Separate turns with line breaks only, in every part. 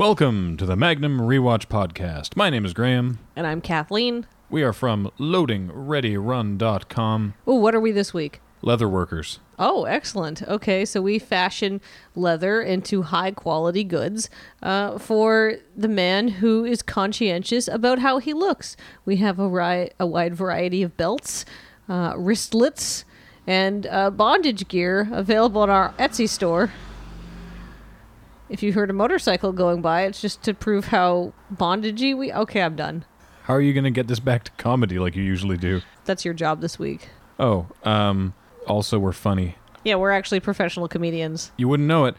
Welcome to the Magnum Rewatch Podcast. My name is Graham.
And I'm Kathleen.
We are from loadingreadyrun.com.
Oh, what are we this week?
Leather workers.
Oh, excellent. Okay, so we fashion leather into high quality goods uh, for the man who is conscientious about how he looks. We have a, ri- a wide variety of belts, uh, wristlets, and uh, bondage gear available in our Etsy store. If you heard a motorcycle going by, it's just to prove how bondagey we. Okay, I'm done.
How are you going to get this back to comedy like you usually do?
That's your job this week.
Oh, um, also we're funny.
Yeah, we're actually professional comedians.
You wouldn't know it,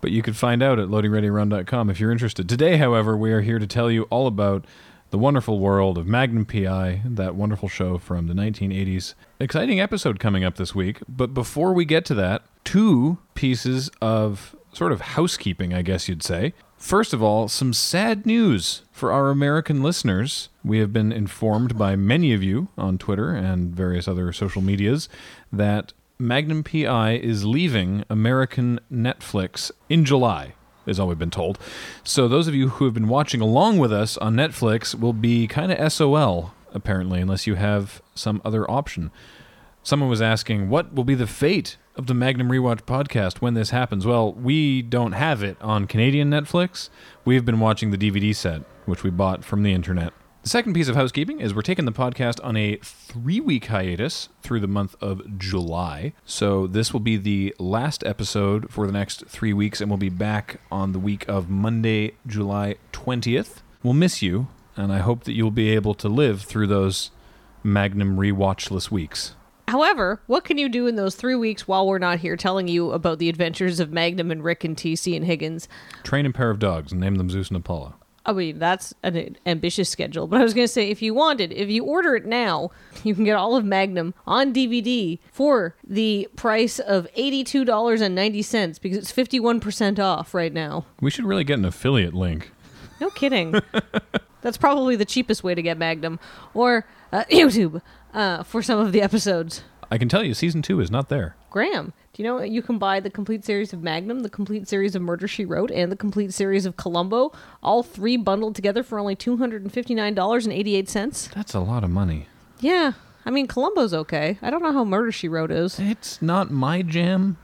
but you could find out at loadingreadyrun.com if you're interested. Today, however, we are here to tell you all about the wonderful world of Magnum PI, that wonderful show from the 1980s. Exciting episode coming up this week, but before we get to that, two pieces of sort of housekeeping, I guess you'd say. First of all, some sad news for our American listeners. We have been informed by many of you on Twitter and various other social medias that Magnum PI is leaving American Netflix in July, is all we've been told. So, those of you who have been watching along with us on Netflix will be kind of SOL, apparently, unless you have some other option. Someone was asking, what will be the fate of the Magnum Rewatch podcast when this happens? Well, we don't have it on Canadian Netflix. We've been watching the DVD set, which we bought from the internet. The second piece of housekeeping is we're taking the podcast on a three week hiatus through the month of July. So this will be the last episode for the next three weeks, and we'll be back on the week of Monday, July 20th. We'll miss you, and I hope that you'll be able to live through those Magnum rewatchless weeks.
However, what can you do in those three weeks while we're not here telling you about the adventures of Magnum and Rick and TC and Higgins?
Train a pair of dogs and name them Zeus and Apollo.
I mean, that's an ambitious schedule. But I was going to say, if you wanted, if you order it now, you can get all of Magnum on DVD for the price of $82.90 because it's 51% off right now.
We should really get an affiliate link.
No kidding. that's probably the cheapest way to get Magnum. Or uh, YouTube uh, for some of the episodes.
I can tell you, season two is not there.
Graham, do you know you can buy the complete series of Magnum, the complete series of Murder She Wrote, and the complete series of Columbo, all three bundled together for only two hundred and fifty nine dollars and eighty eight cents?
That's a lot of money.
Yeah, I mean Columbo's okay. I don't know how Murder She Wrote is.
It's not my jam.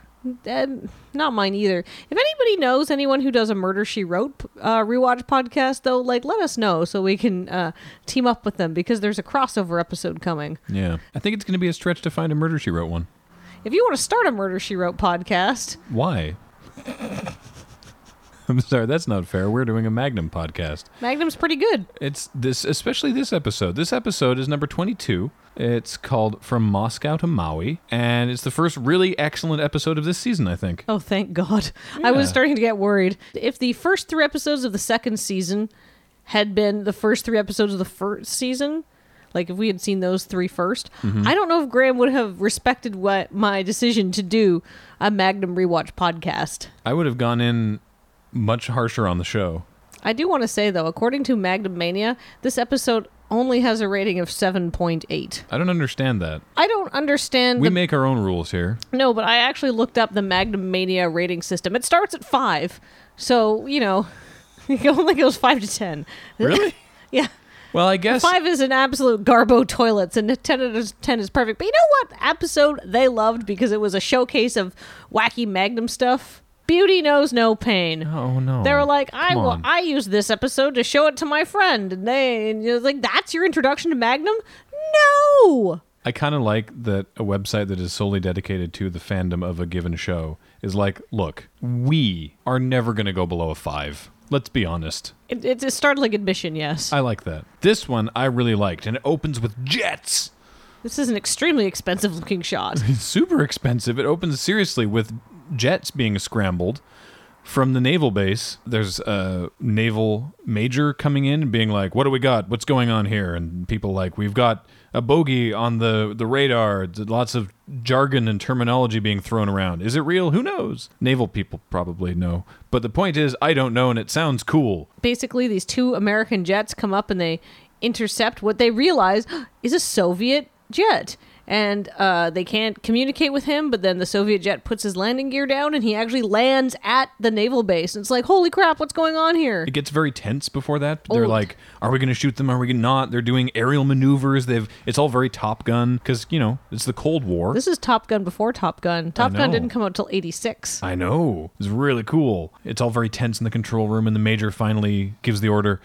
Uh, not mine either. If anybody knows anyone who does a Murder She Wrote uh, rewatch podcast, though, like let us know so we can uh, team up with them because there's a crossover episode coming.
Yeah, I think it's going to be a stretch to find a Murder She Wrote one.
If you want to start a Murder She Wrote podcast,
why? I'm sorry, that's not fair. We're doing a Magnum podcast.
Magnum's pretty good.
It's this, especially this episode. This episode is number 22. It's called From Moscow to Maui, and it's the first really excellent episode of this season, I think.
Oh, thank God. Yeah. I was starting to get worried. If the first three episodes of the second season had been the first three episodes of the first season, like if we had seen those three first, mm-hmm. I don't know if Graham would have respected what my decision to do a Magnum rewatch podcast.
I would have gone in much harsher on the show.
I do want to say though, according to Magnum Mania, this episode only has a rating of 7.8.
I don't understand that.
I don't understand.
We the... make our own rules here.
No, but I actually looked up the Magnum Mania rating system. It starts at 5. So, you know, it only goes 5 to 10.
Really?
yeah.
Well, I guess
five is an absolute garbo toilets, and ten is ten is perfect. But you know what episode they loved because it was a showcase of wacky Magnum stuff. Beauty knows no pain.
Oh no!
They were like, I will. I use this episode to show it to my friend, and they and you're like, that's your introduction to Magnum? No.
I kind of like that a website that is solely dedicated to the fandom of a given show is like, look, we are never going to go below a five. Let's be honest.
It, it's a startling admission, yes.
I like that. This one I really liked, and it opens with jets.
This is an extremely expensive looking shot.
It's super expensive. It opens seriously with jets being scrambled from the naval base. There's a naval major coming in being like, "What do we got? What's going on here?" And people like, "We've got a bogey on the the radar." Lots of jargon and terminology being thrown around. Is it real? Who knows? Naval people probably know. But the point is, I don't know, and it sounds cool.
Basically, these two American jets come up and they intercept what they realize is a Soviet jet and uh, they can't communicate with him. But then the Soviet jet puts his landing gear down, and he actually lands at the naval base. And it's like, holy crap, what's going on here?
It gets very tense before that. They're like, "Are we going to shoot them? Are we not?" They're doing aerial maneuvers. They've. It's all very Top Gun because you know it's the Cold War.
This is Top Gun before Top Gun. Top Gun didn't come out till '86.
I know. It's really cool. It's all very tense in the control room, and the major finally gives the order,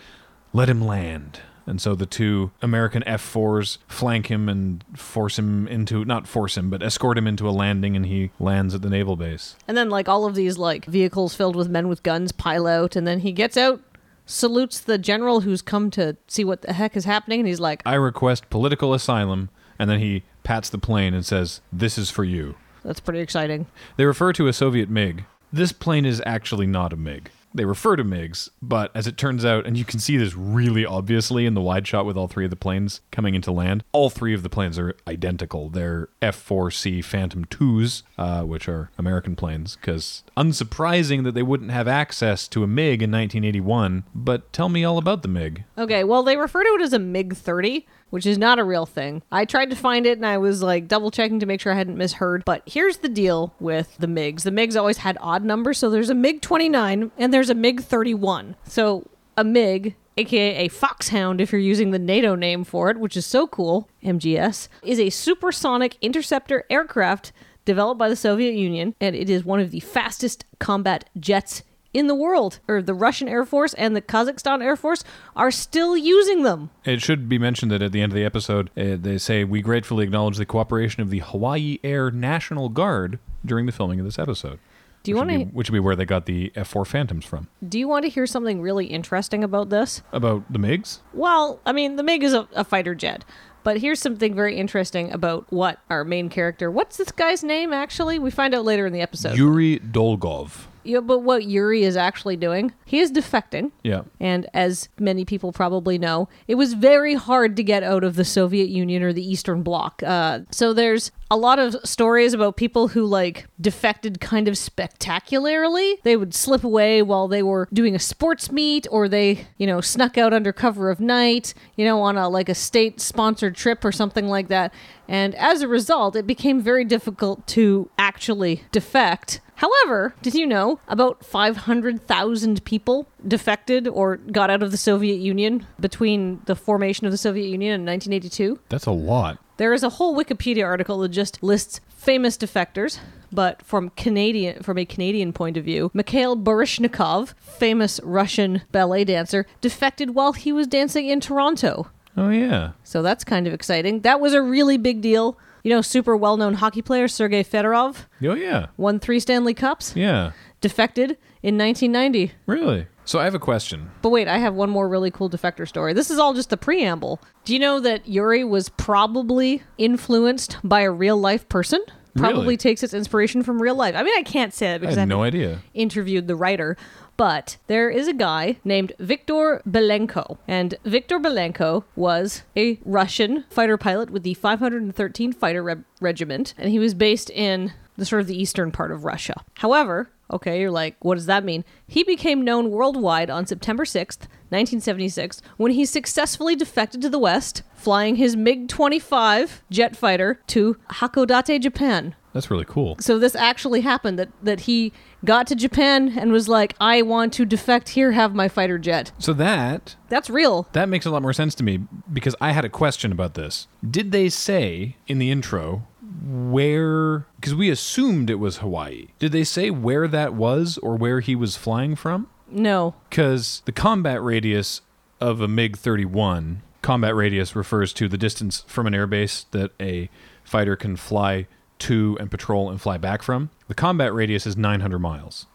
"Let him land." And so the two American F-4s flank him and force him into not force him, but escort him into a landing, and he lands at the naval base.
And then like all of these like vehicles filled with men with guns pile out, and then he gets out, salutes the general who's come to see what the heck is happening, and he's like,
I request political asylum, and then he pats the plane and says, "This is for you."
"That's pretty exciting."
They refer to a Soviet MiG. This plane is actually not a MiG. They refer to MiGs, but as it turns out, and you can see this really obviously in the wide shot with all three of the planes coming into land, all three of the planes are identical. They're F 4C Phantom 2s, uh, which are American planes, because unsurprising that they wouldn't have access to a MiG in 1981. But tell me all about the MiG.
Okay, well they refer to it as a MiG 30, which is not a real thing. I tried to find it and I was like double checking to make sure I hadn't misheard. But here's the deal with the MiGs. The MiGs always had odd numbers, so there's a MiG 29 and there's a MiG 31. So a MiG aka a Foxhound if you're using the NATO name for it, which is so cool, MGS, is a supersonic interceptor aircraft developed by the Soviet Union, and it is one of the fastest combat jets in the world. Or the Russian Air Force and the Kazakhstan Air Force are still using them.
It should be mentioned that at the end of the episode, uh, they say, We gratefully acknowledge the cooperation of the Hawaii Air National Guard during the filming of this episode.
Do you
which would
want
be-
to
Which would be where they got the F 4 Phantoms from.
do you want to hear something really interesting about this?
About the MiGs?
Well, I mean, the MiG is a, a fighter jet. But here's something very interesting about what our main character. What's this guy's name actually? We find out later in the episode.
Yuri Dolgov.
Yeah, but what Yuri is actually doing, he is defecting.
Yeah.
And as many people probably know, it was very hard to get out of the Soviet Union or the Eastern Bloc. Uh, so there's a lot of stories about people who like defected kind of spectacularly. They would slip away while they were doing a sports meet, or they, you know, snuck out under cover of night, you know, on a like a state-sponsored trip or something like that. And as a result, it became very difficult to actually defect. However, did you know about 500,000 people defected or got out of the Soviet Union between the formation of the Soviet Union in 1982?
That's a lot.
There is a whole Wikipedia article that just lists famous defectors, but from Canadian from a Canadian point of view, Mikhail Baryshnikov, famous Russian ballet dancer, defected while he was dancing in Toronto.
Oh, yeah.
So that's kind of exciting. That was a really big deal. You know, super well-known hockey player Sergei Fedorov
Oh, yeah.
won 3 Stanley Cups,
Yeah.
defected in 1990.
Really? So I have a question.
But wait, I have one more really cool defector story. This is all just the preamble. Do you know that Yuri was probably influenced by a real life person? Probably
Really?
takes its inspiration from real life. I mean, I can't say that
I
because
had
I
no
haven't
idea.
interviewed the writer, but there is a guy named Viktor Belenko. And Viktor Belenko was a Russian fighter pilot with the 513 Fighter Re- Regiment, and he was based in the sort of the eastern part of Russia. However, okay, you're like, what does that mean? He became known worldwide on September 6th, 1976, when he successfully defected to the West, flying his MiG 25 jet fighter to Hakodate, Japan.
That's really cool.
So this actually happened that that he got to Japan and was like, "I want to defect here, have my fighter jet."
So that
That's real.
that makes a lot more sense to me because I had a question about this. Did they say in the intro where because we assumed it was Hawaii. Did they say where that was or where he was flying from?
No.
Because the combat radius of a MiG 31, combat radius refers to the distance from an airbase that a fighter can fly to and patrol and fly back from. The combat radius is 900 miles.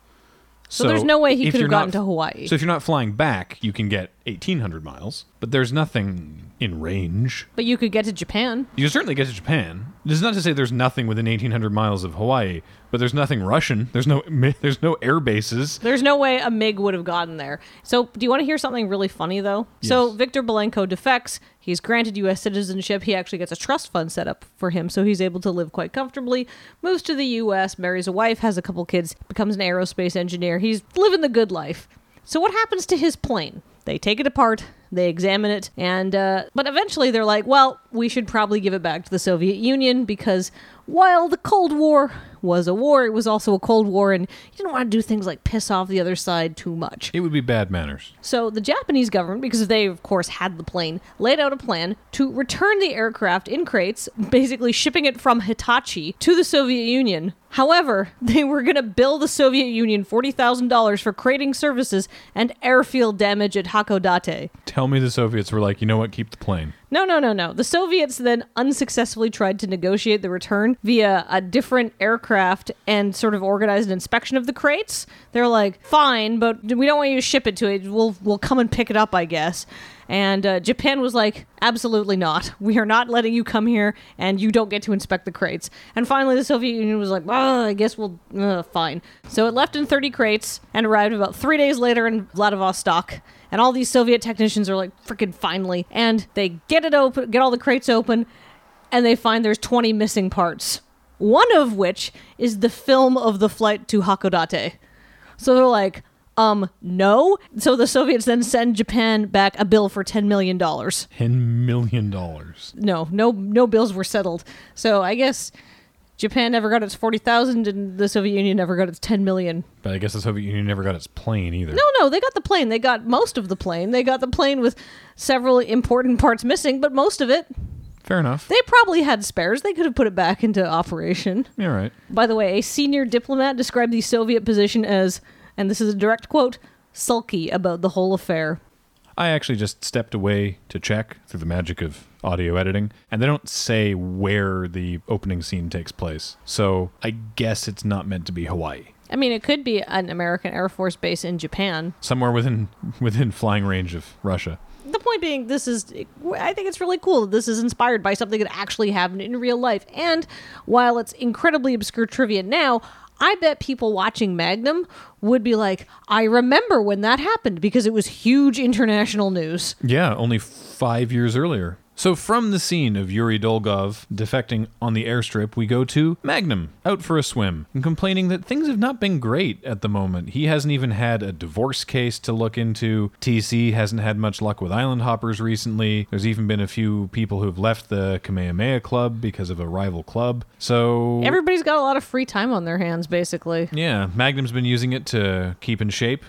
So, there's no way he could have gotten
not-
to Hawaii.
So if you're not flying back, you can get 1800 miles, but there's nothing in range.
but you could get to Japan.
You can certainly get to Japan. This is not to say there's nothing within 1800 miles of Hawaii, but there's nothing Russian. There's no there's no air bases.
There's no way a MiG would have gotten there. So, do you want to hear something really funny though? So, Victor Belenko defects. He's granted U.S. citizenship. He actually gets a trust fund set up for him, so he's able to live quite comfortably. Moves to the U.S., marries a wife, has a couple kids, becomes an aerospace engineer. He's living the good life. So, what happens to his plane? They take it apart They examine it, and uh, but eventually they're like, well, we should probably give it back to the Soviet Union because while the Cold War was a war, it was also a Cold War, and you didn't want to do things like piss off the other side too much.
It would be bad manners.
So the Japanese government, because they of course had the plane, laid out a plan to return the aircraft in crates, basically shipping it from Hitachi to the Soviet Union. However, they were going to bill the Soviet Union $40,000 for crating services and airfield damage at Hakodate.
Tell me the Soviets were like, you know what, keep the plane.
No, no, no, no. The Soviets then unsuccessfully tried to negotiate the return via a different aircraft and sort of organized an inspection of the crates. They're like, "Fine, but we don't want you to ship it to it. We'll we'll come and pick it up, I guess." And uh, Japan was like, "Absolutely not. We are not letting you come here, and you don't get to inspect the crates." And finally, the Soviet Union was like, "Well, I guess we'll uh, fine." So it left in 30 crates and arrived about three days later in Vladivostok. And all these Soviet technicians are like, freaking finally. And they get it open, get all the crates open, and they find there's 20 missing parts. One of which is the film of the flight to Hakodate. So they're like, um, no. So the Soviets then send Japan back a bill for $10 million.
$10 million.
No, no, no bills were settled. So I guess Japan never got its 40,000 and the Soviet Union never got its 10 million.
But I guess the Soviet Union never got its plane either.
No, no, they got the plane. They got most of the plane. They got the plane with several important parts missing, but most of it,
Fair enough.
they probably had spares. They could have put it back into operation.
You're right.
By the way, a senior diplomat described the Soviet position as, and this is a direct quote, sulky about the whole affair.
I actually just stepped away to check through the magic of audio editing, and they don't say where the opening scene takes place. So I guess it's not meant to be Hawaii.
I mean, it could be an American Air Force base in Japan.
Somewhere within within flying range of Russia.
The point being, this is, I think it's really cool that this is inspired by something that actually happened in real life. And while it's incredibly obscure trivia now, I bet people watching Magnum would be like, I remember when that happened because it was huge international news.
Yeah, only five years earlier. So from the scene of Yuri Dolgov defecting on the airstrip, we go to Magnum out for a swim and complaining that things have not been great at the moment. He hasn't even had a divorce case to look into. TC hasn't had much luck with island hoppers recently. There's even been a few people who've left the Kamehameha Club because of a rival club. So
Everybody's got a lot of free time on their hands, basically.
yeah, Magnum's been using it to keep in shape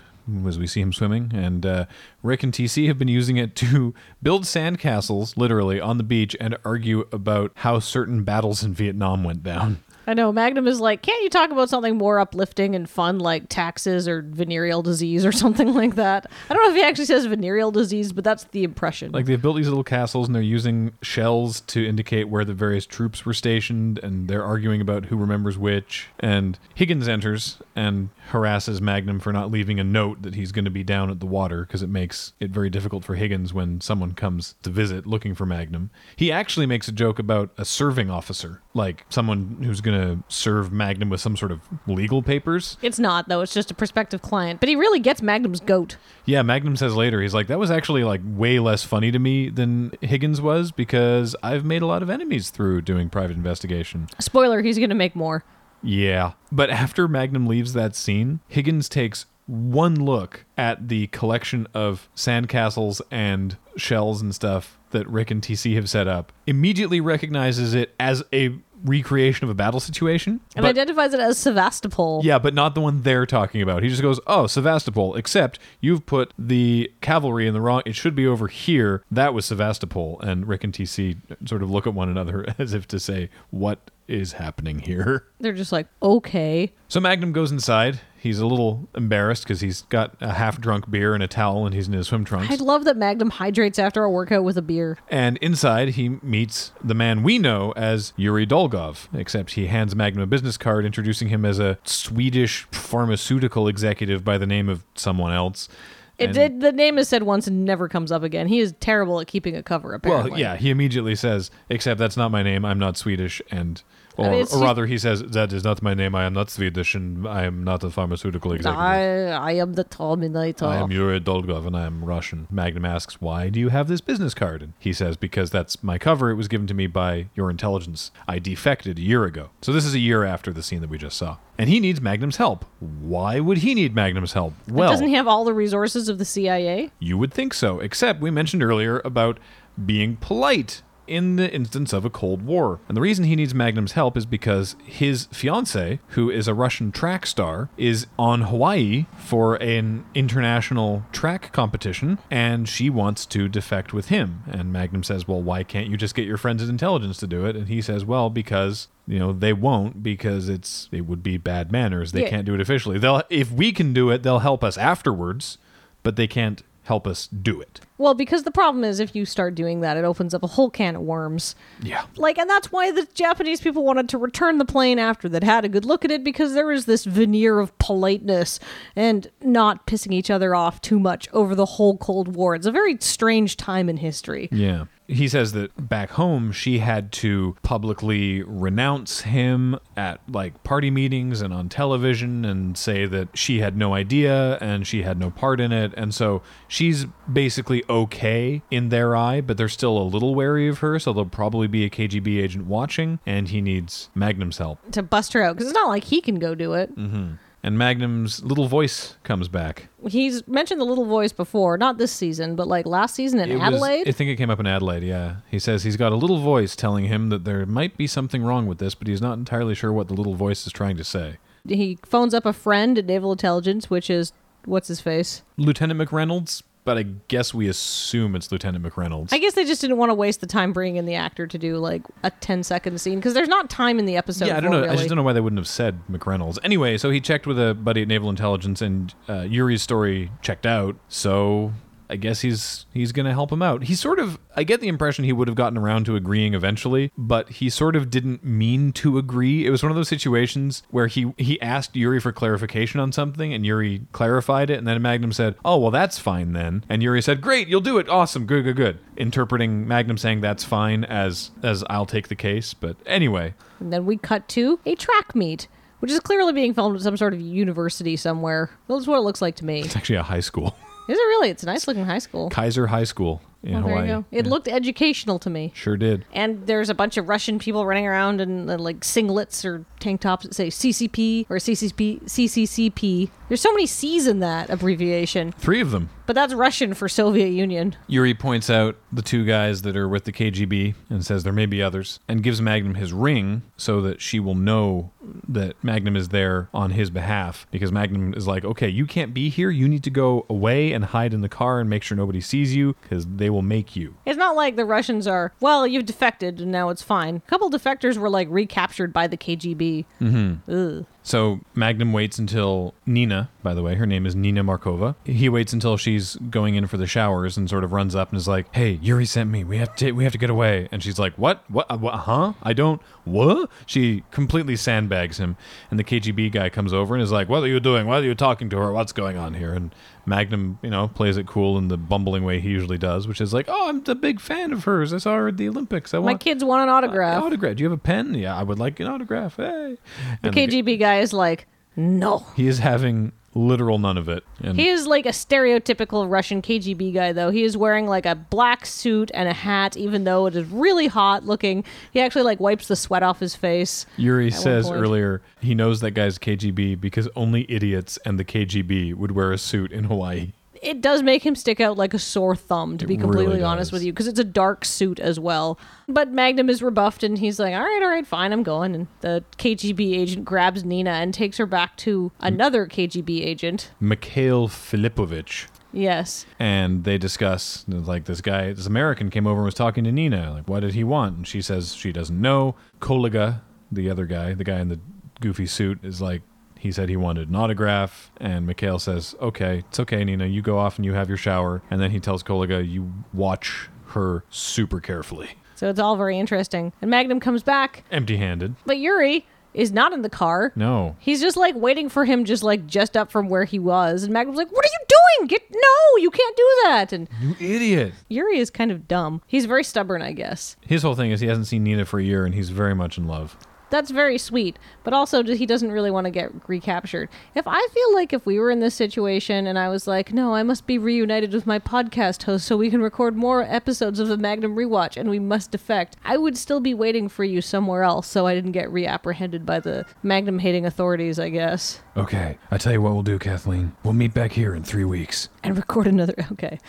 as we see him swimming, and uh, Rick and TC have been using it to build sandcastles, literally, on the beach and argue about how certain battles in Vietnam went down.
I know Magnum is like, can't you talk about something more uplifting and fun like taxes or venereal disease or something like that? I don't know if he actually says venereal disease, but that's the impression.
Like they've built these little castles and they're using shells to indicate where the various troops were stationed, and they're arguing about who remembers which. And Higgins enters and harasses Magnum for not leaving a note that he's going to be down at the water because it makes it very difficult for Higgins when someone comes to visit looking for Magnum. He actually makes a joke about a serving officer, like someone who's going to serve Magnum with some sort of legal papers.
It's not though. It's just a prospective client. But he really gets Magnum's goat.
Yeah, Magnum says later, he's like, that was actually like way less funny to me than Higgins was because I've made a lot of enemies through doing private investigation.
Spoiler: He's going to make more.
Yeah. But after Magnum leaves that scene, Higgins takes one look at the collection of sandcastles and shells and stuff that Rick and TC have set up, immediately recognizes it as a recreation of a battle situation.
And
but-
identifies it as Sevastopol.
yeah, but not the one they're talking about. He just goes, "Oh, Sevastopol." Except you've put the cavalry in the wrong. It should be over here. That was Sevastopol. And Rick and TC sort of look at one another as if to say, "What is happening here?"
They're just like, okay.
So Magnum goes inside. He's a little embarrassed because he's got a half-drunk beer and a towel, and he's in his swim trunks.
I love that Magnum hydrates after a workout with a beer.
And inside, he meets the man we know as Yuri Dolgov, except he hands Magnum a business card introducing him as a Swedish pharmaceutical executive by the name of someone else.
It did. The name is said once and never comes up again. He is terrible at keeping a cover. Apparently.
Well, yeah, he immediately says, except that's not my name. I'm not Swedish. And Or,
I mean,
or rather, he says, That is not my name. I am not Swedish and I am not a pharmaceutical executive.
I, I am the Terminator.
I am Yuri Dolgov and I am Russian. Magnum asks, Why do you have this business card? And he says, Because that's my cover. It was given to me by your intelligence. I defected a year ago. So this is a year after the scene that we just saw. And he needs Magnum's help. Why would he need Magnum's help? Well,
Doesn't he have all the resources of the CIA?
you would think so, except we mentioned earlier about being polite in the instance of a Cold War. And the reason he needs Magnum's help is because his fiance, who is a Russian track star, is on Hawaii for an international track competition, and she wants to defect with him. And Magnum says, Well, why can't you just get your friends at intelligence to do it? And he says, Well, because you know they won't because it's it would be bad manners they
Yeah.
can't do it officially they'll if we can do it they'll help us afterwards but they can't help us do it.
Well, because the problem is if you start doing that, it opens up a whole can of worms.
Yeah.
Like, and that's why the Japanese people wanted to return the plane after that had a good look at it because there was this veneer of politeness and not pissing each other off too much over the whole Cold War. It's a very strange time in history.
Yeah. He says that back home she had to publicly renounce him at like party meetings and on television and say that she had no idea and she had no part in it. And so she's basically okay in their eye, but they're still a little wary of her. So there'll probably be a KGB agent watching and he needs Magnum's help.
To bust her out because it's not like he can go do it. Mm-hmm.
And Magnum's little voice comes back.
He's mentioned the little voice before, not this season, but like last season in
It was-
Adelaide.
I think it came up in Adelaide, yeah. He says he's got a little voice telling him that there might be something wrong with this, but he's not entirely sure what the little voice is trying to say.
he phones up a friend at Naval Intelligence, which is what's his face.
Lieutenant McReynolds, but I guess we assume it's Lieutenant McReynolds.
I guess they just didn't want to waste the time bringing in the actor to do like a 10 second scene because there's not time in the episode.
yeah, I don't know.
it,
I just don't know why they wouldn't have said McReynolds. Anyway, so he checked with a buddy at Naval Intelligence, and uh, Yuri's story checked out. So I guess he's he's gonna help him out. He sort of, I get the impression he would have gotten around to agreeing eventually, but he sort of didn't mean to agree. It was one of those situations where he he asked Yuri for clarification on something, and Yuri clarified it, and then Magnum said, "Oh, well, that's fine then," and Yuri said, "Great, you'll do it. Awesome, good, good, good." Interpreting Magnum saying that's fine as as I'll take the case, but anyway.
And then we cut to a track meet, which is clearly being filmed at some sort of university somewhere. That's what it looks like to me.
It's actually a high school.
Is it really? It's a nice looking high school.
Kaiser High School in
Well, there
Hawaii.
you go. It
Yeah.
looked educational to me.
sure did.
And there's a bunch of Russian people running around in uh, like singlets or tank tops that say CCP or CCP, CCCP. There's so many C's in that abbreviation,
Three of them.
but that's Russian for Soviet Union.
Yuri points out the two guys that are with the KGB and says there may be others, and gives Magnum his ring so that she will know that Magnum is there on his behalf. Because Magnum is like, okay, you can't be here. You need to go away and hide in the car and make sure nobody sees you because they will make you.
It's not like the Russians are, well, you've defected and now it's fine. A couple defectors were like recaptured by the KGB. Mm-hmm. Ugh.
So Magnum waits until Nina, by the way, her name is Nina Markova. He waits until she's going in for the showers and sort of runs up and is like, "Hey, Yuri sent me. We have to we have to get away." And she's like, "What? What? Uh, what huh? I don't what?" She completely sandbags him, and the KGB guy comes over and is like, "What are you doing? Why are you talking to her? What's going on here?" And Magnum, you know, plays it cool in the bumbling way he usually does, which is like, "Oh, I'm a big fan of hers. I saw her at the Olympics. I want My
kids want an autograph.
Uh, autograph. Do you have a pen? Yeah, I would like an autograph. Hey."
the
And the
KGB guy is like, no.
he is having literal none of it. And
He is like a stereotypical Russian KGB guy, though. He is wearing like a black suit and a hat, even though it is really hot looking. He actually like wipes the sweat off his face.
Yuri
one
says
point.
earlier he knows that guy's KGB because only idiots and the KGB would wear a suit in Hawaii.
It does make him stick out like a sore thumb, to
It
be completely
really
honest with you, because it's a dark suit as well. But Magnum is rebuffed, and he's like, "All right, all right, fine, I'm going." And the KGB agent grabs Nina and takes her back to another KGB agent.
Mikhail Filipovich.
Yes,
And they discuss like this guy, this American came over and was talking to Nina. Like, what did he want? And she says she doesn't know. Koliga, the other guy, the guy in the goofy suit, is like, he said he wanted an autograph. And Mikhail says, okay, it's okay, Nina. You go off and you have your shower. And then he tells Koliga, you watch her super carefully.
so it's all very interesting. And Magnum comes back,
Empty handed.
but Yuri is not in the car.
No.
He's just like waiting for him, just like just up from where he was. And Magnum's like, "What are you doing? Get no, you can't do that." And
You idiot.
Yuri is kind of dumb. He's very stubborn, I guess.
His whole thing is he hasn't seen Nina for a year and he's very much in love.
That's very sweet. But also, he doesn't really want to get recaptured. If I feel like if we were in this situation and I was like, no, I must be reunited with my podcast host so we can record more episodes of the Magnum rewatch and we must defect, I would still be waiting for you somewhere else so I didn't get reapprehended by the Magnum hating authorities, I guess.
Okay, I tell you what we'll do, Kathleen. We'll meet back here in three weeks.
And record another. Okay.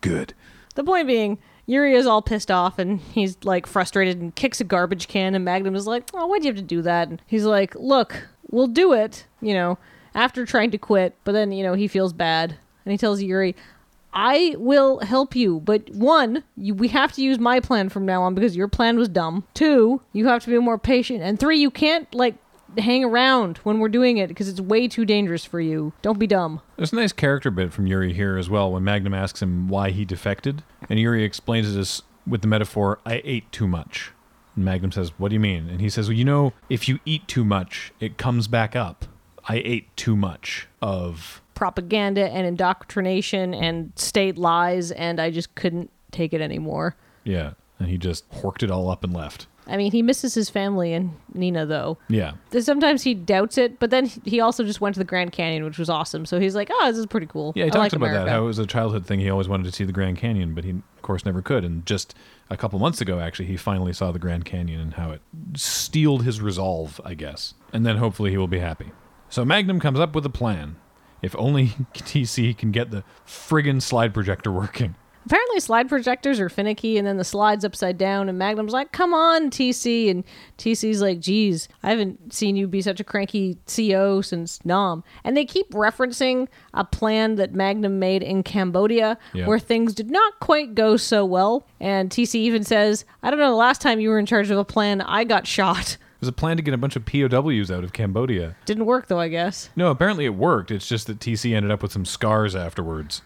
Good.
The point being, Yuri is all pissed off and he's like frustrated and kicks a garbage can. And Magnum is like, Oh, why'd you have to do that? And he's like, Look, we'll do it, you know, after trying to quit. But then, you know, he feels bad. And he tells Yuri, I will help you, but one, you, we have to use my plan from now on because your plan was dumb. Two, you have to be more patient. And three, you can't, like, hang around when we're doing it because it's way too dangerous for you. Don't be dumb.
There's a nice character bit from Yuri here as well when Magnum asks him why he defected. And Yuri explains this with the metaphor, I ate too much. And Magnum says, What do you mean? And he says, Well, you know, if you eat too much, it comes back up. I ate too much of.
Propaganda and indoctrination and state lies, and I just couldn't take it anymore.
Yeah. And he just horked it all up and left.
I mean, he misses his family and Nina, though.
Yeah.
Sometimes he doubts it, but then he also just went to the Grand Canyon, which was awesome. So he's like, oh, this is pretty cool.
Yeah, he
I
talks
like
about
America.
that. How it was a childhood thing. He always wanted to see the Grand Canyon, but he, of course, never could. And just a couple months ago, actually, he finally saw the Grand Canyon and how it steeled his resolve, I guess. And then hopefully he will be happy. So Magnum comes up with a plan. If only TC can get the friggin' slide projector working.
Apparently, slide projectors are finicky, and then the slide's upside down. And Magnum's like, "Come on, TC," and TC's like, "Geez, I haven't seen you be such a cranky CO since Nam." And they keep referencing a plan that Magnum made in Cambodia,
Yeah.
where things did not quite go so well. And TC even says, "I don't know. The last time you were in charge of a plan, I got shot.
It was a plan to get a bunch of POWs out of Cambodia.
Didn't work though, I guess.
No, apparently it worked. It's just that TC ended up with some scars afterwards.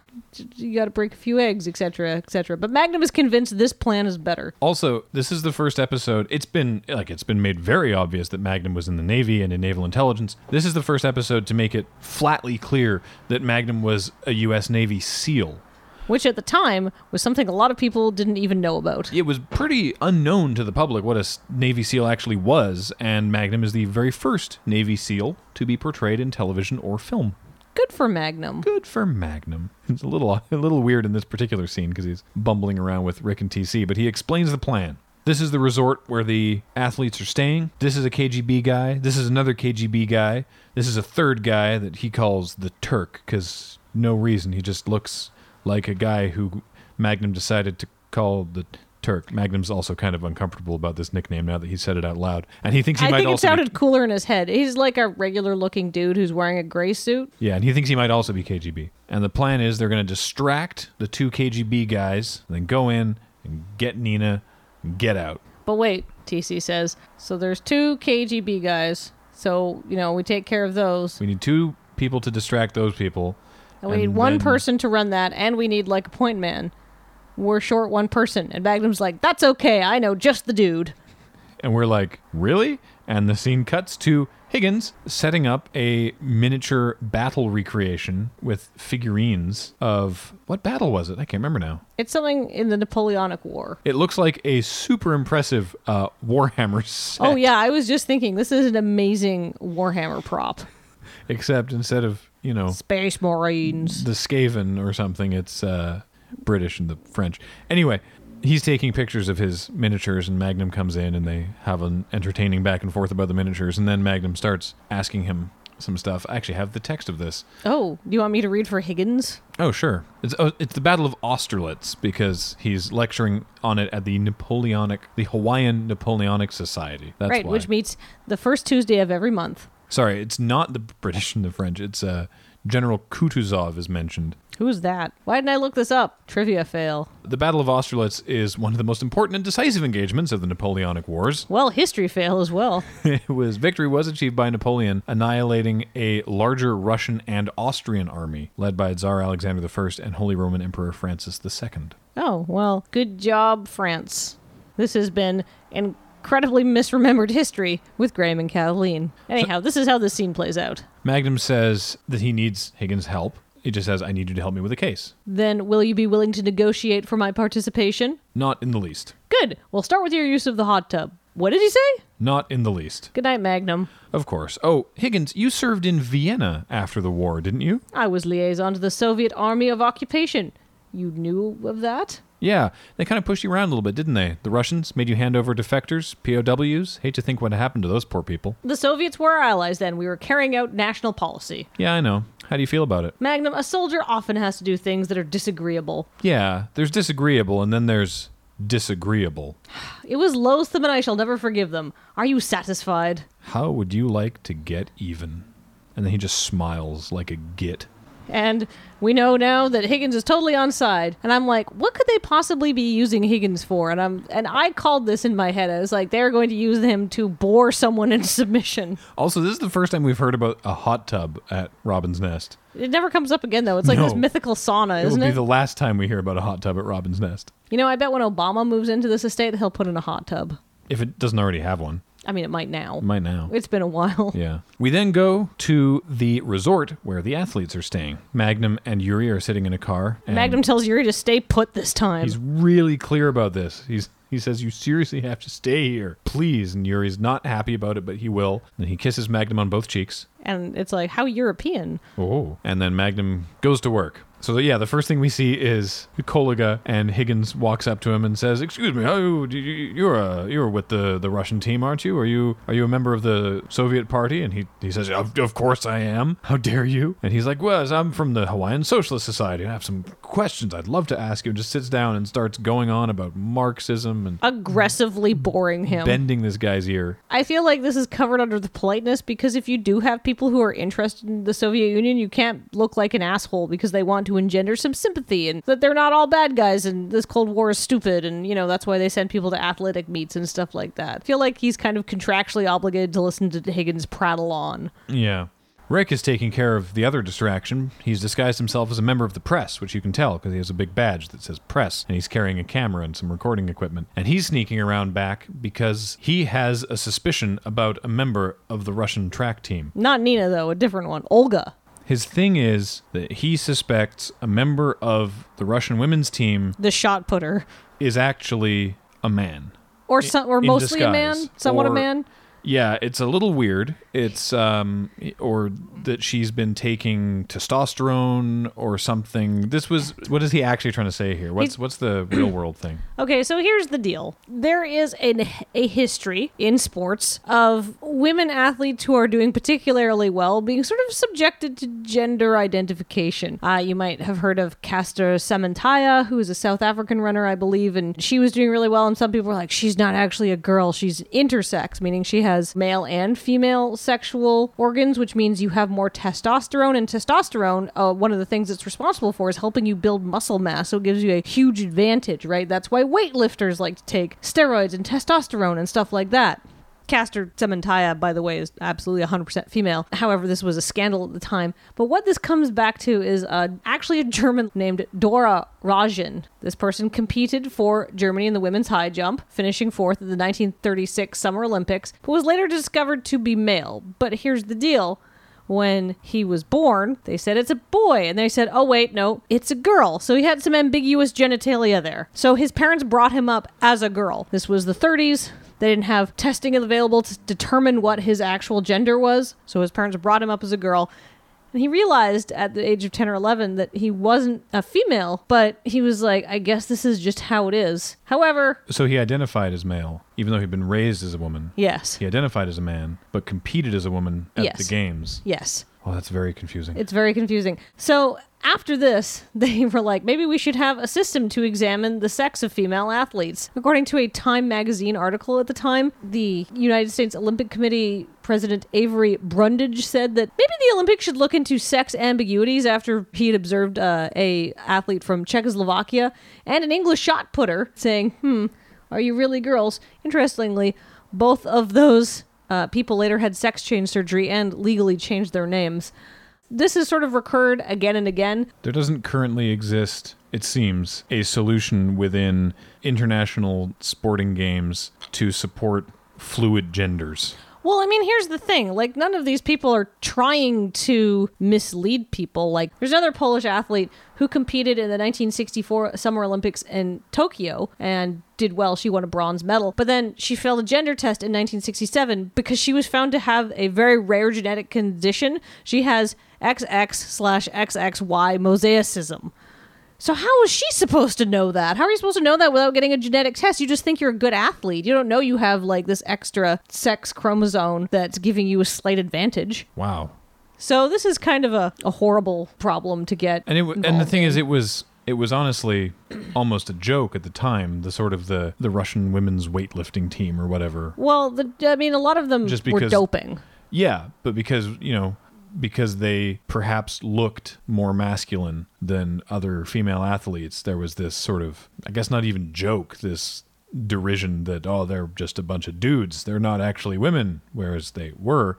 You got to break a few eggs, etc., etc." But Magnum is convinced this plan is better.
Also, this is the first episode. It's been like it's been made very obvious that Magnum was in the Navy and in naval intelligence. This is the first episode to make it flatly clear that Magnum was a US Navy SEAL.
Which at the time was something a lot of people didn't even know about.
It was pretty unknown to the public what a Navy SEAL actually was, and Magnum is the very first Navy SEAL to be portrayed in television or film.
Good for Magnum.
Good for Magnum. It's a little a little weird in this particular scene because he's bumbling around with Rick and TC, but he explains the plan. This is the resort where the athletes are staying. This is a KGB guy. This is another KGB guy. This is a third guy that he calls the Turk because no reason. He just looks like a guy who Magnum decided to call the Turk. Magnum's also kind of uncomfortable about this nickname now that he said it out loud, and he thinks he
I
might
think it
also be-
sounded cooler in his head. He's like a regular looking dude who's wearing a gray suit.
Yeah, and he thinks he might also be KGB. And the plan is they're going to distract the two KGB guys, then go in and get Nina and get out.
But wait, TC says. So there's two KGB guys. So, you know, we take care of those.
We need two people to distract those people.
And we need one
then-
person to run that, and we need like a point man. We're short one person. And Magnum's like, that's okay. I know just the dude.
And we're like, really? And the scene cuts to Higgins setting up a miniature battle recreation with figurines of what battle was it? I can't remember now.
It's something in the Napoleonic War.
It looks like a super impressive uh, Warhammer set.
Oh, yeah. I was just thinking, this is an amazing Warhammer prop.
Except instead of, you know,
Space Marines.
the Skaven or something. It's uh, British and the French. Anyway, he's taking pictures of his miniatures, and Magnum comes in, and they have an entertaining back and forth about the miniatures. And then Magnum starts asking him some stuff. I actually have the text of this.
Oh, do you want me to read for Higgins?
Oh, sure. It's oh, it's the Battle of Austerlitz because he's lecturing on it at the Napoleonic, the Hawaiian Napoleonic Society. That's
right,
why.
which meets the first Tuesday of every month.
Sorry, it's not the British and the French. It's uh, General Kutuzov is mentioned.
Who's that? Why didn't I look this up? Trivia fail.
The Battle of Austerlitz is one of the most important and decisive engagements of the Napoleonic Wars.
Well, history fail as well.
it was victory was achieved by Napoleon annihilating a larger Russian and Austrian army led by Tsar Alexander I and Holy Roman Emperor Francis II.
Oh, well, good job, France. This has been incredibly misremembered history with Graham and Kathleen. Anyhow, this is how this scene plays out.
Magnum says that he needs Higgins' help. He just says, "I need you to help me with a case."
Then, will you be willing to negotiate for my participation?
Not in the least.
Good. We'll start with your use of the hot tub. What did he say?
Not in the least.
Good night, Magnum.
Of course. Oh, Higgins, you served in Vienna after the war, didn't you?
I was liaison to the Soviet Army of Occupation. You knew of that?
Yeah, they kind of pushed you around a little bit, didn't they? The Russians made you hand over defectors, POWs. Hate to think what happened to those poor people.
The Soviets were our allies then. We were carrying out national policy.
Yeah, I know. How do you feel about it?
Magnum, a soldier often has to do things that are disagreeable.
Yeah, there's disagreeable, and then there's disagreeable.
It was loathsome and I shall never forgive them. Are you satisfied?
How would you like to get even? And then he just smiles like a git.
And we know now that Higgins is totally on side. And I'm like, what could they possibly be using Higgins for? And I'm and I called this in my head. I was like, they're going to use him to bore someone into submission.
Also, this is the first time we've heard about a hot tub at Robin's Nest.
It never comes up again though. It's like this mythical sauna,
It will
isn't
be
it?
the last time we hear about a hot tub at Robin's Nest.
you know, I bet when Obama moves into this estate, he'll put in a hot tub.
If it doesn't already have one.
I mean, it might now.
It might now.
It's been a while.
Yeah. We then go to the resort where the athletes are staying. Magnum and Yuri are sitting in a car. And
Magnum tells Yuri to stay put this time.
He's really clear about this. He's he says you seriously have to stay here, please. And Yuri's not happy about it, but he will. And he kisses Magnum on both cheeks.
and it's like, how European?
Oh. And then Magnum goes to work. So yeah, the first thing we see is Koliga and Higgins walks up to him and says, "Excuse me, oh, you- you- you're uh, you're with the, the Russian team, aren't you? Are you are you a member of the Soviet Party?" And he he says, "Of, of course I am. How dare you?" And he's like, "Well, I'm from the Hawaiian Socialist Society. I have some questions I'd love to ask you." And just sits down and starts going on about Marxism and
Aggressively boring him.
bending this guy's ear.
I feel like this is covered under the politeness because if you do have people who are interested in the Soviet Union, you can't look like an asshole because they want to engender some sympathy and that they're not all bad guys and this Cold War is stupid and you know that's why they send people to athletic meets and stuff like that. I feel like he's kind of contractually obligated to listen to Higgins prattle on.
Yeah. Rick is taking care of the other distraction. He's disguised himself as a member of the press, which you can tell because he has a big badge that says press, and he's carrying a camera and some recording equipment. And he's sneaking around back because he has a suspicion about a member of the Russian track team.
Not Nina though, a different one. Olga.
His thing is that he suspects a member of the Russian women's team
The shot putter.
is actually a man.
Or some, or
in
mostly a man,
disguise.
somewhat a
Or-
man.
Yeah, it's a little weird. It's um or that she's been taking testosterone or something. This was what is he actually trying to say here? What's what's the real world thing?
Okay, so here's the deal. There is an, a history in sports of women athletes who are doing particularly well being sort of subjected to gender identification. Uh, you might have heard of Caster Sementaya, who is a South African runner, I believe, and she was doing really well. And some people were like, she's not actually a girl, she's intersex, meaning she has male and female sexual organs, which means you have more testosterone. And testosterone, uh, one of the things it's responsible for is helping you build muscle mass. So it gives you a huge advantage, right? That's why weightlifters like to take steroids and testosterone and stuff like that. Caster Sementaya, by the way, is absolutely 100% female. However, this was a scandal at the time. But what this comes back to is uh, actually a German named Dora Ratjen. This person competed for Germany in the women's high jump, finishing fourth at the 1936 Summer Olympics, but was later discovered to be male. But here's the deal when he was born, they said it's a boy. And they said, oh, wait, no, it's a girl. So he had some ambiguous genitalia there. So his parents brought him up as a girl. This was the 30s. They didn't have testing available to determine what his actual gender was. So his parents brought him up as a girl. And he realized at the age of 10 or 11 that he wasn't a female, but he was like, I guess this is just how it is. However,
So he identified as male, even though he'd been raised as a woman.
yes,
He identified as a man, but competed as a woman at
Yes.
the games.
yes.
Oh, that's very confusing.
It's very confusing. So after this, they were like, maybe we should have a system to examine the sex of female athletes. According to a Time magazine article at the time, the United States Olympic Committee President Avery Brundage said that maybe the Olympics should look into sex ambiguities after he had observed uh, a athlete from Czechoslovakia and an English shot putter saying, "Hmm, are you really girls?" Interestingly, both of those uh, people later had sex change surgery and legally changed their names. This has sort of recurred again and again.
There doesn't currently exist, it seems, a solution within international sporting games to support fluid genders.
Well, I mean, here's the thing. Like, none of these people are trying to mislead people. Like, there's another Polish athlete who competed in the 1964 Summer Olympics in Tokyo and did well. She won a bronze medal. But then she failed a gender test in 1967 because she was found to have a very rare genetic condition. She has XX slash XXY mosaicism. So how is she supposed to know that? How are you supposed to know that without getting a genetic test? You just think you're a good athlete. You don't know you have like this extra sex chromosome that's giving you a slight advantage.
Wow.
So this is kind of a, a horrible problem to get.
And it w- and the thing
in.
is, it was it was honestly almost a joke at the time. The sort of the the Russian women's weightlifting team or whatever.
well, the, I mean, a lot of them
Just
were
because-
doping.
Yeah, but because you know because they perhaps looked more masculine than other female athletes, there was this sort of I guess not even joke this derision that oh they're just a bunch of dudes they're not actually women whereas they were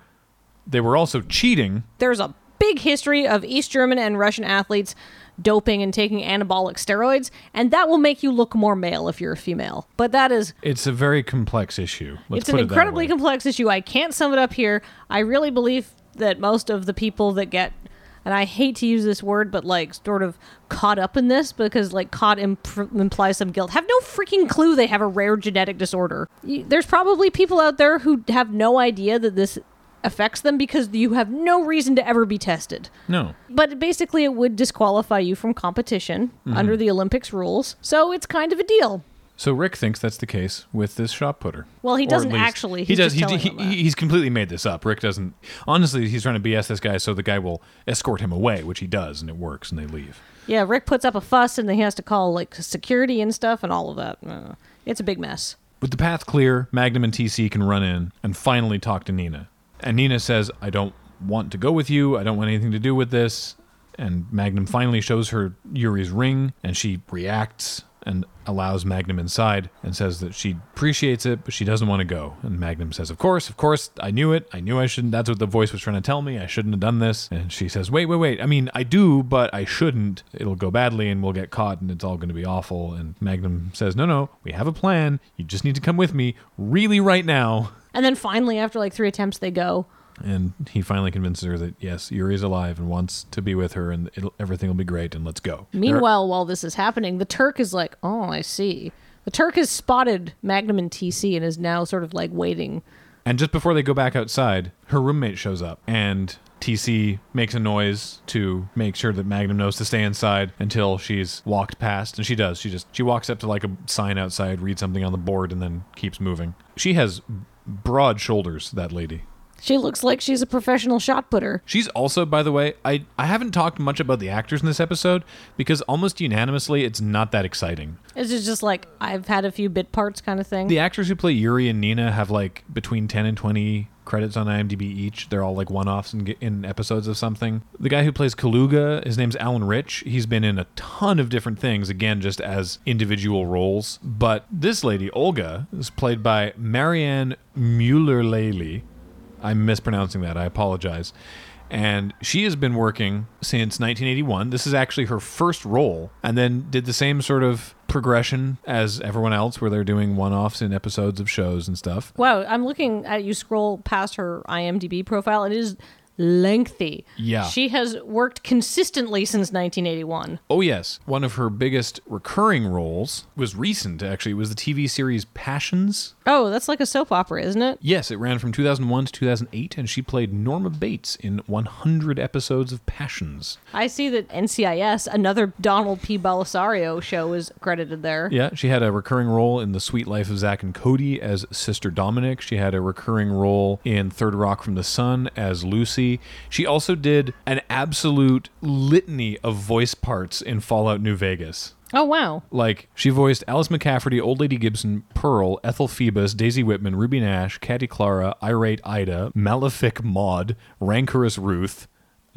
they were also cheating
There's a big history of East German and Russian athletes doping and taking anabolic steroids, and that will make you look more male if you're a female. But that is
it's a very complex issue Let's
it's an incredibly complex issue. I can't sum it up here. I really believe that most of the people that get and I hate to use this word, but like sort of caught up in this because like caught imp- implies some guilt. Have no freaking clue they have a rare genetic disorder. You, there's probably people out there who have no idea that this affects them because you have no reason to ever be tested.
no
But basically, it would disqualify you from competition
Mm-hmm.
under the Olympics rules. So it's kind of a deal.
So Rick thinks that's the case with this shot putter.
Well, he
Or
doesn't actually.
He
He's
does. He, he, he's completely made this up. Rick doesn't. Honestly, he's trying to BS this guy so the guy will escort him away, which he does, and it works, and they leave.
Yeah, Rick puts up a fuss and then he has to call like security and stuff and all of that. Uh, it's a big mess.
With the path clear, Magnum and TC can run in and finally talk to Nina. And Nina says, "I don't want to go with you. I don't want anything to do with this." And Magnum finally shows her Yuri's ring, and she reacts and allows Magnum inside and says that she appreciates it, but she doesn't want to go. And Magnum says, Of course, of course, I knew it. I knew I shouldn't. That's what the voice was trying to tell me. I shouldn't have done this. And she says, Wait, wait, wait. I mean, I do, but I shouldn't. It'll go badly and we'll get caught and it's all going to be awful. And Magnum says, No, no, we have a plan. You just need to come with me really right now.
And then finally, after like three attempts, they go.
And he finally convinces her that, yes, Yuri's alive and wants to be with her and it'll, everything will be great and let's go.
Meanwhile, while this is happening, the Turk is like, "Oh, I see." The Turk has spotted Magnum and TC and is now sort of like waiting.
And just before they go back outside, her roommate shows up and TC makes a noise to make sure that Magnum knows to stay inside until she's walked past. And she does. She just she walks up to like a sign outside, reads something on the board, and then keeps moving. She has broad shoulders, that lady.
She looks like she's a professional shot putter.
She's also, by the way, I, I haven't talked much about the actors in this episode because almost unanimously it's not that exciting.
It's just, just like I've had a few bit parts kind of thing.
The actors who play Yuri and Nina have like between 10 and 20 credits on IMDb each. They're all like one offs in, in episodes of something. The guy who plays Kaluga, his name's Alan Rich. He's been in a ton of different things, again, just as individual roles. But this lady, Olga, is played by Marianne Muellerleile. I'm mispronouncing that. I apologize. And she has been working since 1981. This is actually her first role, and then did the same sort of progression as everyone else, where they're doing one offs in episodes of shows and stuff.
Wow, I'm looking at you scroll past her IMDb profile and it is lengthy.
Yeah.
She has worked consistently since 1981.
Oh, yes. One of her biggest recurring roles was recent, actually. It was the TV series Passions.
Oh, that's like a soap opera, isn't it?
Yes, it ran from 2001 to 2008, and she played Norma Bates in 100 episodes of Passions.
I see that NCIS, another Donald P. Bellisario show, is credited there.
Yeah, she had a recurring role in The Suite Life of Zack and Cody as Sister Dominic. She had a recurring role in Third Rock from the Sun as Lucy. She also did an absolute litany of voice parts in Fallout New Vegas.
Oh, wow.
Like, she voiced Alice McLafferty, Old Lady Gibson, Pearl, Ethel Phoebus, Daisy Whitman, Ruby Nash, Catty Clara, Irate Ida, Malefic Maud, Rancorous Ruth,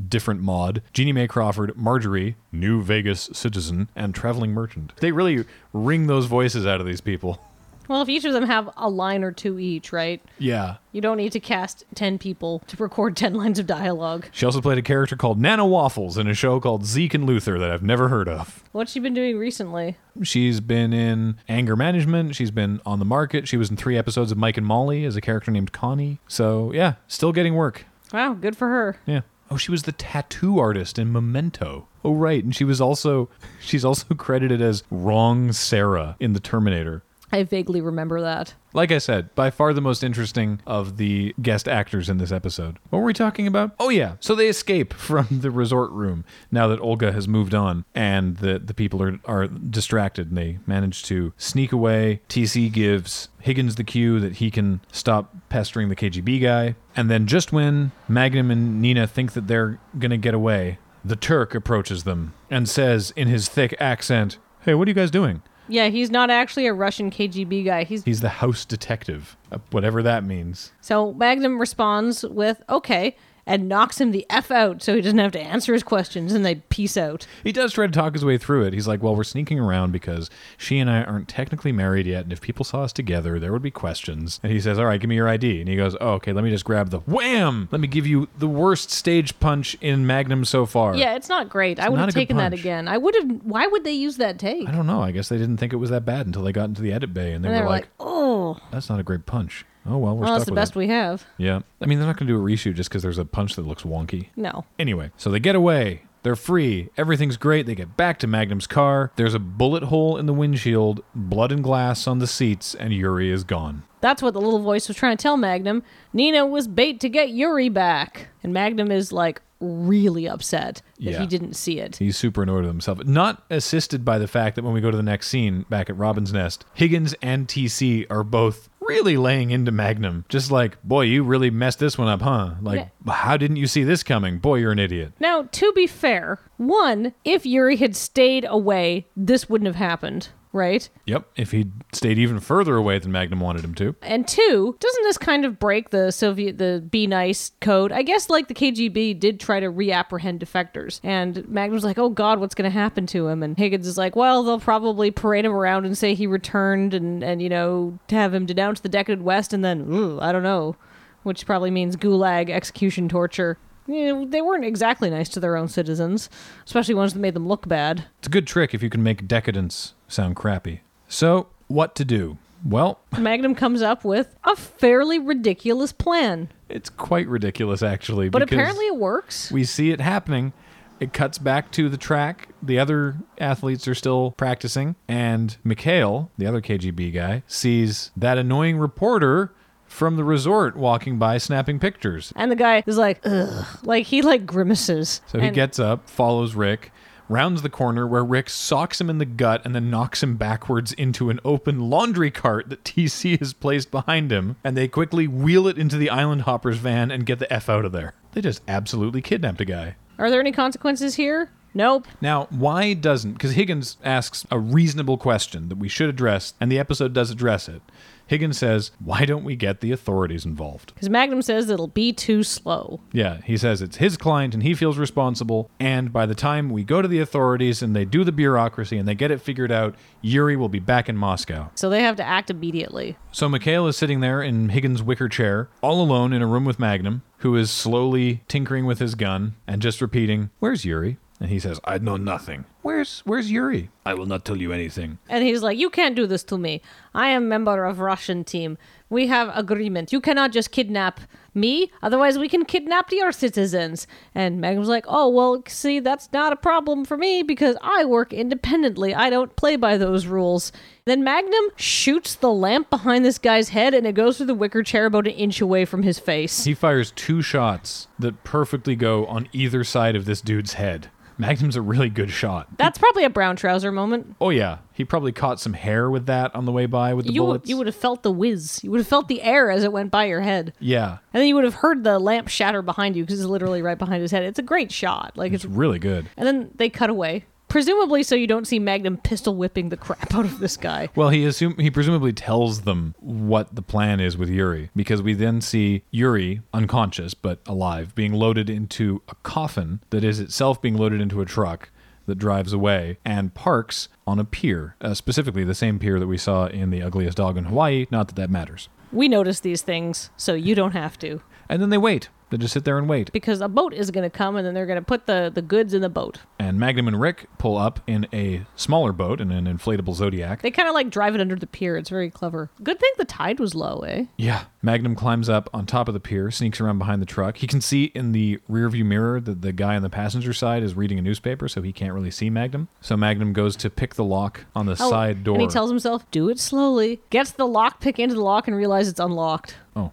Different Maud, Jeannie Mae Crawford, Marjorie, New Vegas Citizen, and Traveling Merchant. They really wring those voices out of these people.
Well, if each of them have a line or two each, right?
Yeah.
You don't need to cast 10 people to record 10 lines of dialogue.
She also played a character called Nana Waffles in a show called Zeke and Luther that I've never heard of.
What's she been doing recently?
She's been in Anger Management. She's been on the market. She was in three episodes of Mike and Molly as a character named Connie. So, yeah, still getting work.
Wow, good for her.
Yeah. Oh, she was the tattoo artist in Memento. Oh, right. And she was also, she's also credited as Wrong Sarah in The Terminator.
I vaguely remember that.
Like I said, by far the most interesting of the guest actors in this episode. What were we talking about? Oh, yeah. So they escape from the resort room now that Olga has moved on and the, the people are, are distracted and they manage to sneak away. TC gives Higgins the cue that he can stop pestering the KGB guy. And then just when Magnum and Nina think that they're going to get away, the Turk approaches them and says in his thick accent, Hey, what are you guys doing?
Yeah, he's not actually a Russian KGB guy. He's
He's the house detective, uh, whatever that means.
so Magnum responds with "Okay," and knocks him the f out, so he doesn't have to answer his questions, and they peace out.
He does try to talk his way through it. He's like, "Well, we're sneaking around because she and I aren't technically married yet, and if people saw us together, there would be questions." And he says, "All right, give me your ID." And he goes, "Oh, okay. Let me just grab the wham. Let me give you the worst stage punch in Magnum so far."
Yeah, it's not great. I would have taken that again. I would have. Why would they use that take?
I don't know. I guess they didn't think it was that bad until they got into the edit bay, and they,
And they
were
were
like,
like, "Oh,
"That's not a great punch." Oh well, we're
well,
stuck
that's the best
it.
we have."
Yeah. I mean, they're not going to do a reshoot just because there's a punch that looks wonky.
No.
Anyway, so they get away. They're free. Everything's great. They get back to Magnum's car. There's a bullet hole in the windshield, blood and glass on the seats, and Yuri is gone.
That's what the little voice was trying to tell Magnum. Nina was bait to get Yuri back. And Magnum is like really upset that
Yeah.
he didn't see it.
He's super annoyed with himself. Not assisted by the fact that when we go to the next scene back at Robin's Nest, Higgins and TC are both really laying into Magnum. Just like, boy, you really messed this one up, huh? Like, how didn't you see this coming? Boy, you're an idiot.
Now, to be fair, one, if Yuri had stayed away, this wouldn't have happened, right?
Yep, if he'd stayed even further away than Magnum wanted him to.
And two, doesn't this kind of break the Soviet, the be nice code? I guess like the KGB did try to reapprehend defectors. And Magnum's like, oh God, what's going to happen to him? And Higgins is like, well, they'll probably parade him around and say he returned and, and you know, have him denounce the decadent West and then, ooh, I don't know, which probably means gulag, execution, torture. You know, they weren't exactly nice to their own citizens, especially ones that made them look bad.
It's a good trick if you can make decadence sound crappy. So, what to do? Well,
Magnum comes up with a fairly ridiculous plan,
it's quite ridiculous actually.
but
because
apparently it works.
we see it happening. It cuts back to the track. The other athletes are still practicing, and Mikhail, the other KGB guy, sees that annoying reporter from the resort walking by snapping pictures.
And the guy is like, ugh. Like, he, like, grimaces.
So he
And-
gets up, follows Rick, rounds the corner where Rick socks him in the gut and then knocks him backwards into an open laundry cart that TC has placed behind him, and they quickly wheel it into the Island Hoppers van and get the F out of there. They just absolutely kidnapped a guy.
Are there any consequences here? Nope.
Now, why doesn't, because Higgins asks a reasonable question that we should address, and the episode does address it. Higgins says, Why don't we get the authorities involved?
Because Magnum says it'll be too slow.
Yeah, he says it's his client and he feels responsible. And by the time we go to the authorities and they do the bureaucracy and they get it figured out, Yuri will be back in Moscow.
So they have to act immediately.
So Mikhail is sitting there in Higgins' wicker chair, all alone in a room with Magnum, who is slowly tinkering with his gun and just repeating, Where's Yuri? And he says, I know nothing. Where's where's Yuri? I will not tell you anything.
And he's like, You can't do this to me. I am member of Russian team. We have agreement. You cannot just kidnap me. Otherwise, we can kidnap your citizens. And Magnum's like, Oh, well, see, that's not a problem for me because I work independently. I don't play by those rules. Then Magnum shoots the lamp behind this guy's head and it goes through the wicker chair about an inch away from his face.
He fires two shots that perfectly go on either side of this dude's head. Magnum's a really good shot.
That's probably a brown trouser moment.
Oh yeah, he probably caught some hair with that on the way by with the
You,
bullets.
you would have felt the whiz. You would have felt the air as it went by your head.
yeah,
And then you would have heard the lamp shatter behind you because it's literally right behind his head. It's a great shot. Like
it's
it's
really good.
and then they cut away. Presumably so you don't see Magnum pistol whipping the crap out of this guy.
Well, he assume he presumably tells them what the plan is with Yuri because we then see Yuri unconscious but alive being loaded into a coffin that is itself being loaded into a truck that drives away and parks on a pier, uh, specifically the same pier that we saw in the ugliest dog in Hawaii. Not that that matters.
We notice these things, so you don't have to.
And then they wait. They just sit there and wait.
because a boat is going to come and then they're going to put the, the goods in the boat.
And Magnum and Rick pull up in a smaller boat in an inflatable Zodiac.
They kind of like drive it under the pier. It's very clever. Good thing the tide was low, eh?
Yeah. Magnum climbs up on top of the pier, sneaks around behind the truck. He can see in the rearview mirror that the guy on the passenger side is reading a newspaper, so he can't really see Magnum. So Magnum goes to pick the lock on the
Oh,
side door.
And he tells himself, do it slowly. Gets the lock pick into the lock and realizes it's unlocked.
oh.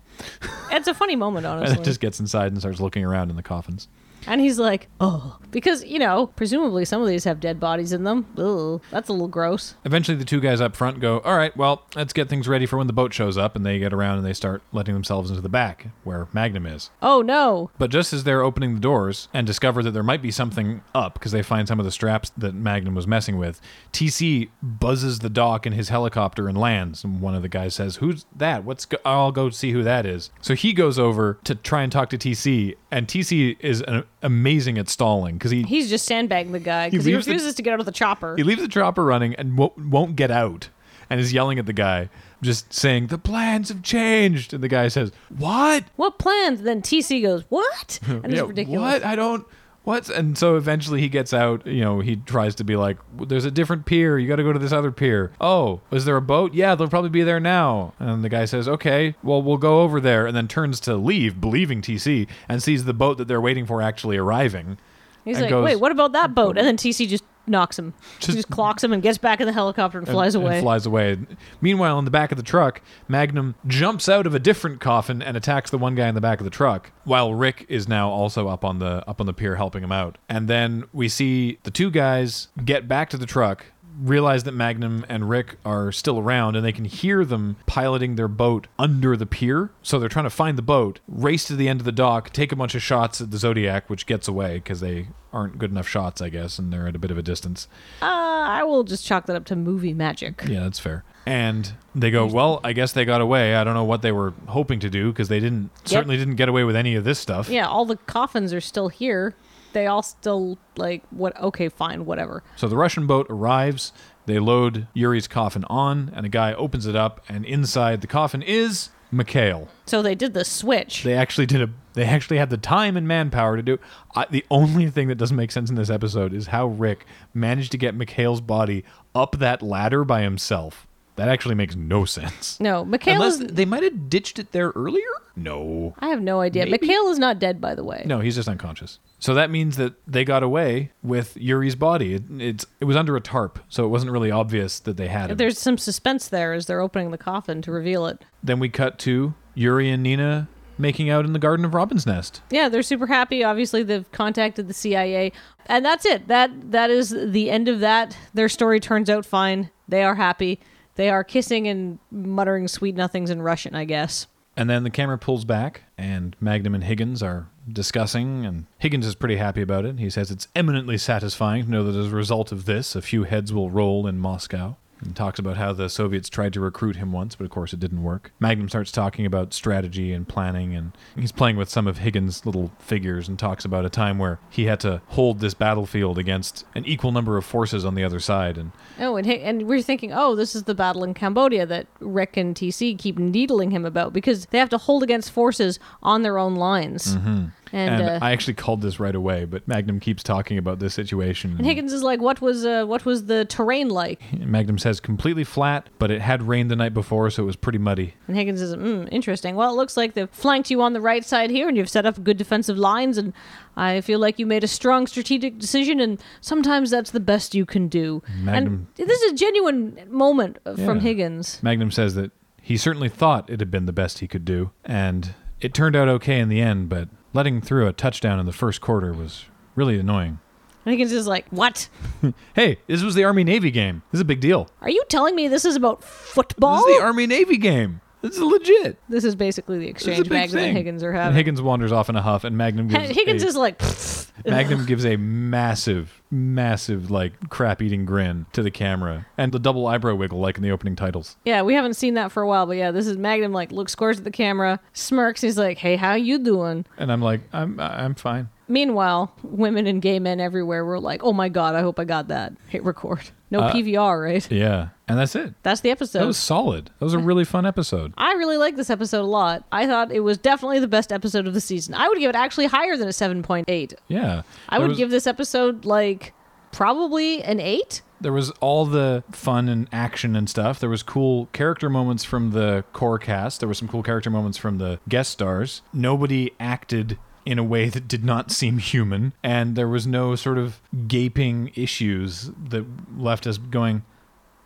It's a funny moment, honestly.
And then just gets inside and starts looking around in the coffins.
And he's like, oh. Because, you know, presumably some of these have dead bodies in them. Ugh, that's a little gross.
Eventually, the two guys up front go, All right, well, let's get things ready for when the boat shows up. And they get around and they start letting themselves into the back where Magnum is.
Oh, no.
But just as they're opening the doors and discover that there might be something up because they find some of the straps that Magnum was messing with, TC buzzes the dock in his helicopter and lands. And one of the guys says, "Who's that? What's? Go- I'll go see who that is." So he goes over to try and talk to TC, and TC is uh amazing at stalling because he
He's just sandbagging the guy because he,
leaves the-
refuses to get out of the chopper.
he leaves the chopper running and won't, won't get out, and is yelling at the guy, just saying, "The plans have changed." And the guy says, "What?"
what plans? Then TC goes, what? And it's
Yeah,
ridiculous.
What? I don't. What? And so eventually he gets out. You know, he tries to be like, "There's a different pier. You got to go to this other pier." Oh, is there a boat? Yeah, they'll probably be there now. And the guy says, "Okay, well, we'll go over there." And then turns to leave, believing TC, and sees the boat that they're waiting for actually arriving.
He's like,
goes-
wait, what about that boat? And then TC just knocks him.
Just-
just clocks him and gets back in the helicopter and
and-
flies
and
away.
flies away. Meanwhile, in the back of the truck, Magnum jumps out of a different coffin and attacks the one guy in the back of the truck, while Rick is now also up on the up on the pier helping him out. And then we see the two guys get back to the truck. Realize that Magnum and Rick are still around and they can hear them piloting their boat under the pier. So they're trying to find the boat, race to the end of the dock, take a bunch of shots at the Zodiac, which gets away because they aren't good enough shots, I guess, and they're at a bit of a distance.
Uh, I will just chalk that up to movie magic.
Yeah, that's fair. And they go, well, I guess they got away. I don't know what they were hoping to do because they didn't certainly didn't get away with any of this stuff.
Yeah, all the coffins are still here. They all still like what? Okay, fine, whatever.
So the Russian boat arrives. They load Yuri's coffin on, and a guy opens it up, and inside the coffin is Mikhail.
So they did the switch.
They actually did a. They actually had the time and manpower to do. I, the only thing that doesn't make sense in this episode is how Rick managed to get Mikhail's body up that ladder by himself. That actually makes no sense.
no, Mikhail
Unless
is.
they might have ditched it there earlier. No.
I have no idea.
Maybe.
Mikhail is not dead, by the way.
No, he's just unconscious. So that means that they got away with Yuri's body. It, it's it was under a tarp, so it wasn't really obvious that they had him.
There's some suspense there as they're opening the coffin to reveal it.
then we cut to Yuri and Nina making out in the garden of Robin's Nest.
Yeah, they're super happy. Obviously, they've contacted the CIA, and that's it. That that is the end of that. Their story turns out fine. They are happy. They are kissing and muttering sweet nothings in Russian, I guess.
And then the camera pulls back, and Magnum and Higgins are discussing, and Higgins is pretty happy about it. He says it's eminently satisfying to know that as a result of this, a few heads will roll in Moscow. And talks about how the Soviets tried to recruit him once, but of course it didn't work. Magnum starts talking about strategy and planning, and he's playing with some of Higgins' little figures and talks about a time where he had to hold this battlefield against an equal number of forces on the other side. And
Oh, and and we're thinking, oh, this is the battle in Cambodia that Rick and TC keep needling him about because they have to hold against forces on their own lines. Mm-hmm. And,
And
uh,
I actually called this right away, but Magnum keeps talking about this situation.
and Higgins is like, what was uh, what was the terrain like?
Magnum says completely flat, but it had rained the night before, so it was pretty muddy.
And Higgins is, mm, interesting. Well, it looks like they've flanked you on the right side here, and you've set up good defensive lines, and I feel like you made a strong strategic decision, and sometimes that's the best you can do.
Magnum-
And this is a genuine moment uh, from Higgins.
Magnum says that he certainly thought it had been the best he could do, and it turned out okay in the end, but letting through a touchdown in the first quarter was really annoying.
And Higgins just like, what?
Hey, this was the Army Navy game. This is a big deal.
Are you telling me this is about football?
This is the Army Navy game. This is legit.
This is basically the
This is a
exchange
big
Magnum and. Higgins are
And
having.
Higgins wanders off in a huff, and Magnum gives
Higgins
a,
is like, "Pfft."
Magnum gives a massive, massive like crap eating grin to the camera, and the double eyebrow wiggle like in the opening titles.
yeah, we haven't seen that for a while, but yeah, this is Magnum like looks scores at the camera, smirks. He's like, hey, how you doing?
And I'm like, I'm I'm fine.
Meanwhile, women and gay men everywhere were like, "Oh my god, I hope I got that." Hit record. No
Uh,
PVR, right?
Yeah. And that's it.
That's the episode.
That was solid. That was a really fun episode.
I really like this episode a lot. I thought it was definitely the best episode of the season. I would give it actually higher than a 7.8.
Yeah.
I would
was-
give this episode like probably an 8.
there was all the fun and action and stuff. There was cool character moments from the core cast. There were some cool character moments from the guest stars. Nobody acted in a way that did not seem human, and there was no sort of gaping issues that left us going,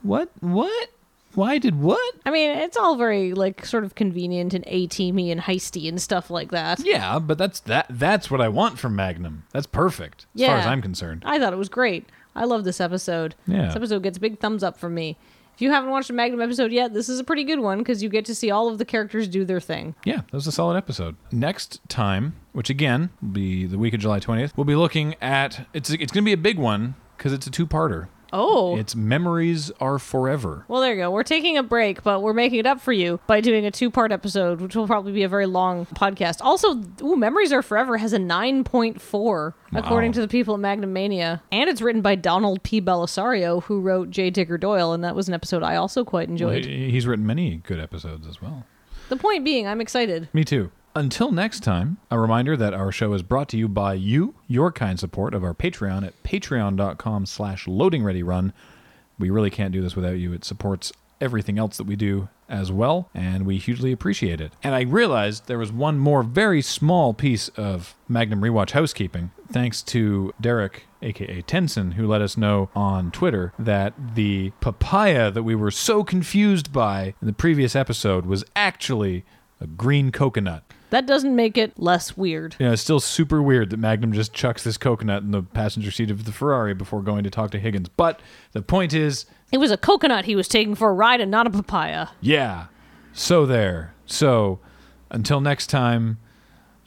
"What? What? Why did what?"
I mean, it's all very like sort of convenient and A-teamy and heisty and stuff like that.
Yeah, but that's that. That's what I want from Magnum. That's perfect as far as I'm concerned.
I thought it was great. I love this episode.
Yeah.
This episode gets big thumbs up from me. If you haven't watched a Magnum episode yet, this is a pretty good one because you get to see all of the characters do their thing.
Yeah, that was a solid episode. Next time, which again will be the week of July 20th, we'll be looking at it's it's going to be a big one because it's a two-parter.
Oh.
It's Memories Are Forever.
Well, there you go. We're taking a break, but we're making it up for you by doing a two part episode, which will probably be a very long podcast. Also, ooh, Memories Are Forever has a 9.4, according to the people at Magnum Mania. And it's written by Donald P. Bellisario, who wrote J. Digger Doyle, and that was an episode I also quite enjoyed.
he- he's written many good episodes as well.
The point being, I'm excited.
Me too. Until next time, a reminder that our show is brought to you by you, your kind support of our Patreon at patreon.com slash loadingreadyrun. We really can't do this without you. It supports everything else that we do as well, and we hugely appreciate it. And I realized there was one more very small piece of Magnum Rewatch housekeeping, thanks to Derek, aka Tenson, who let us know on Twitter that the papaya that we were so confused by in the previous episode was actually a green coconut.
That doesn't make it less weird.
Yeah, it's still super weird that Magnum just chucks this coconut in the passenger seat of the Ferrari before going to talk to Higgins. But the point is,
It was a coconut he was taking for a ride and not a papaya.
yeah. So there. So until next time,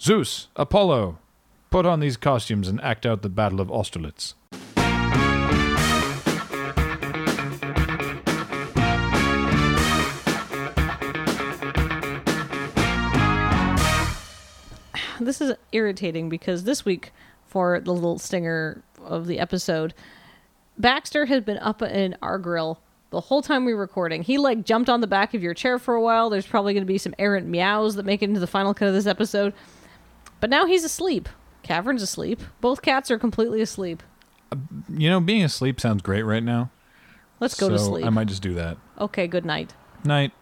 Zeus, Apollo, put on these costumes and act out the Battle of Austerlitz.
This is irritating because this week for the little stinger of the episode baxter has been up in our grill the whole time we were recording. He like jumped on the back of your chair for a while. There's probably going to be some errant meows that make it into the final cut of this episode. But now he's asleep. Cavern's asleep. Both cats are completely asleep.
Uh, you know, being asleep sounds great right now.
let's go to
so
sleep.
I might just do that.
okay good night.
Night.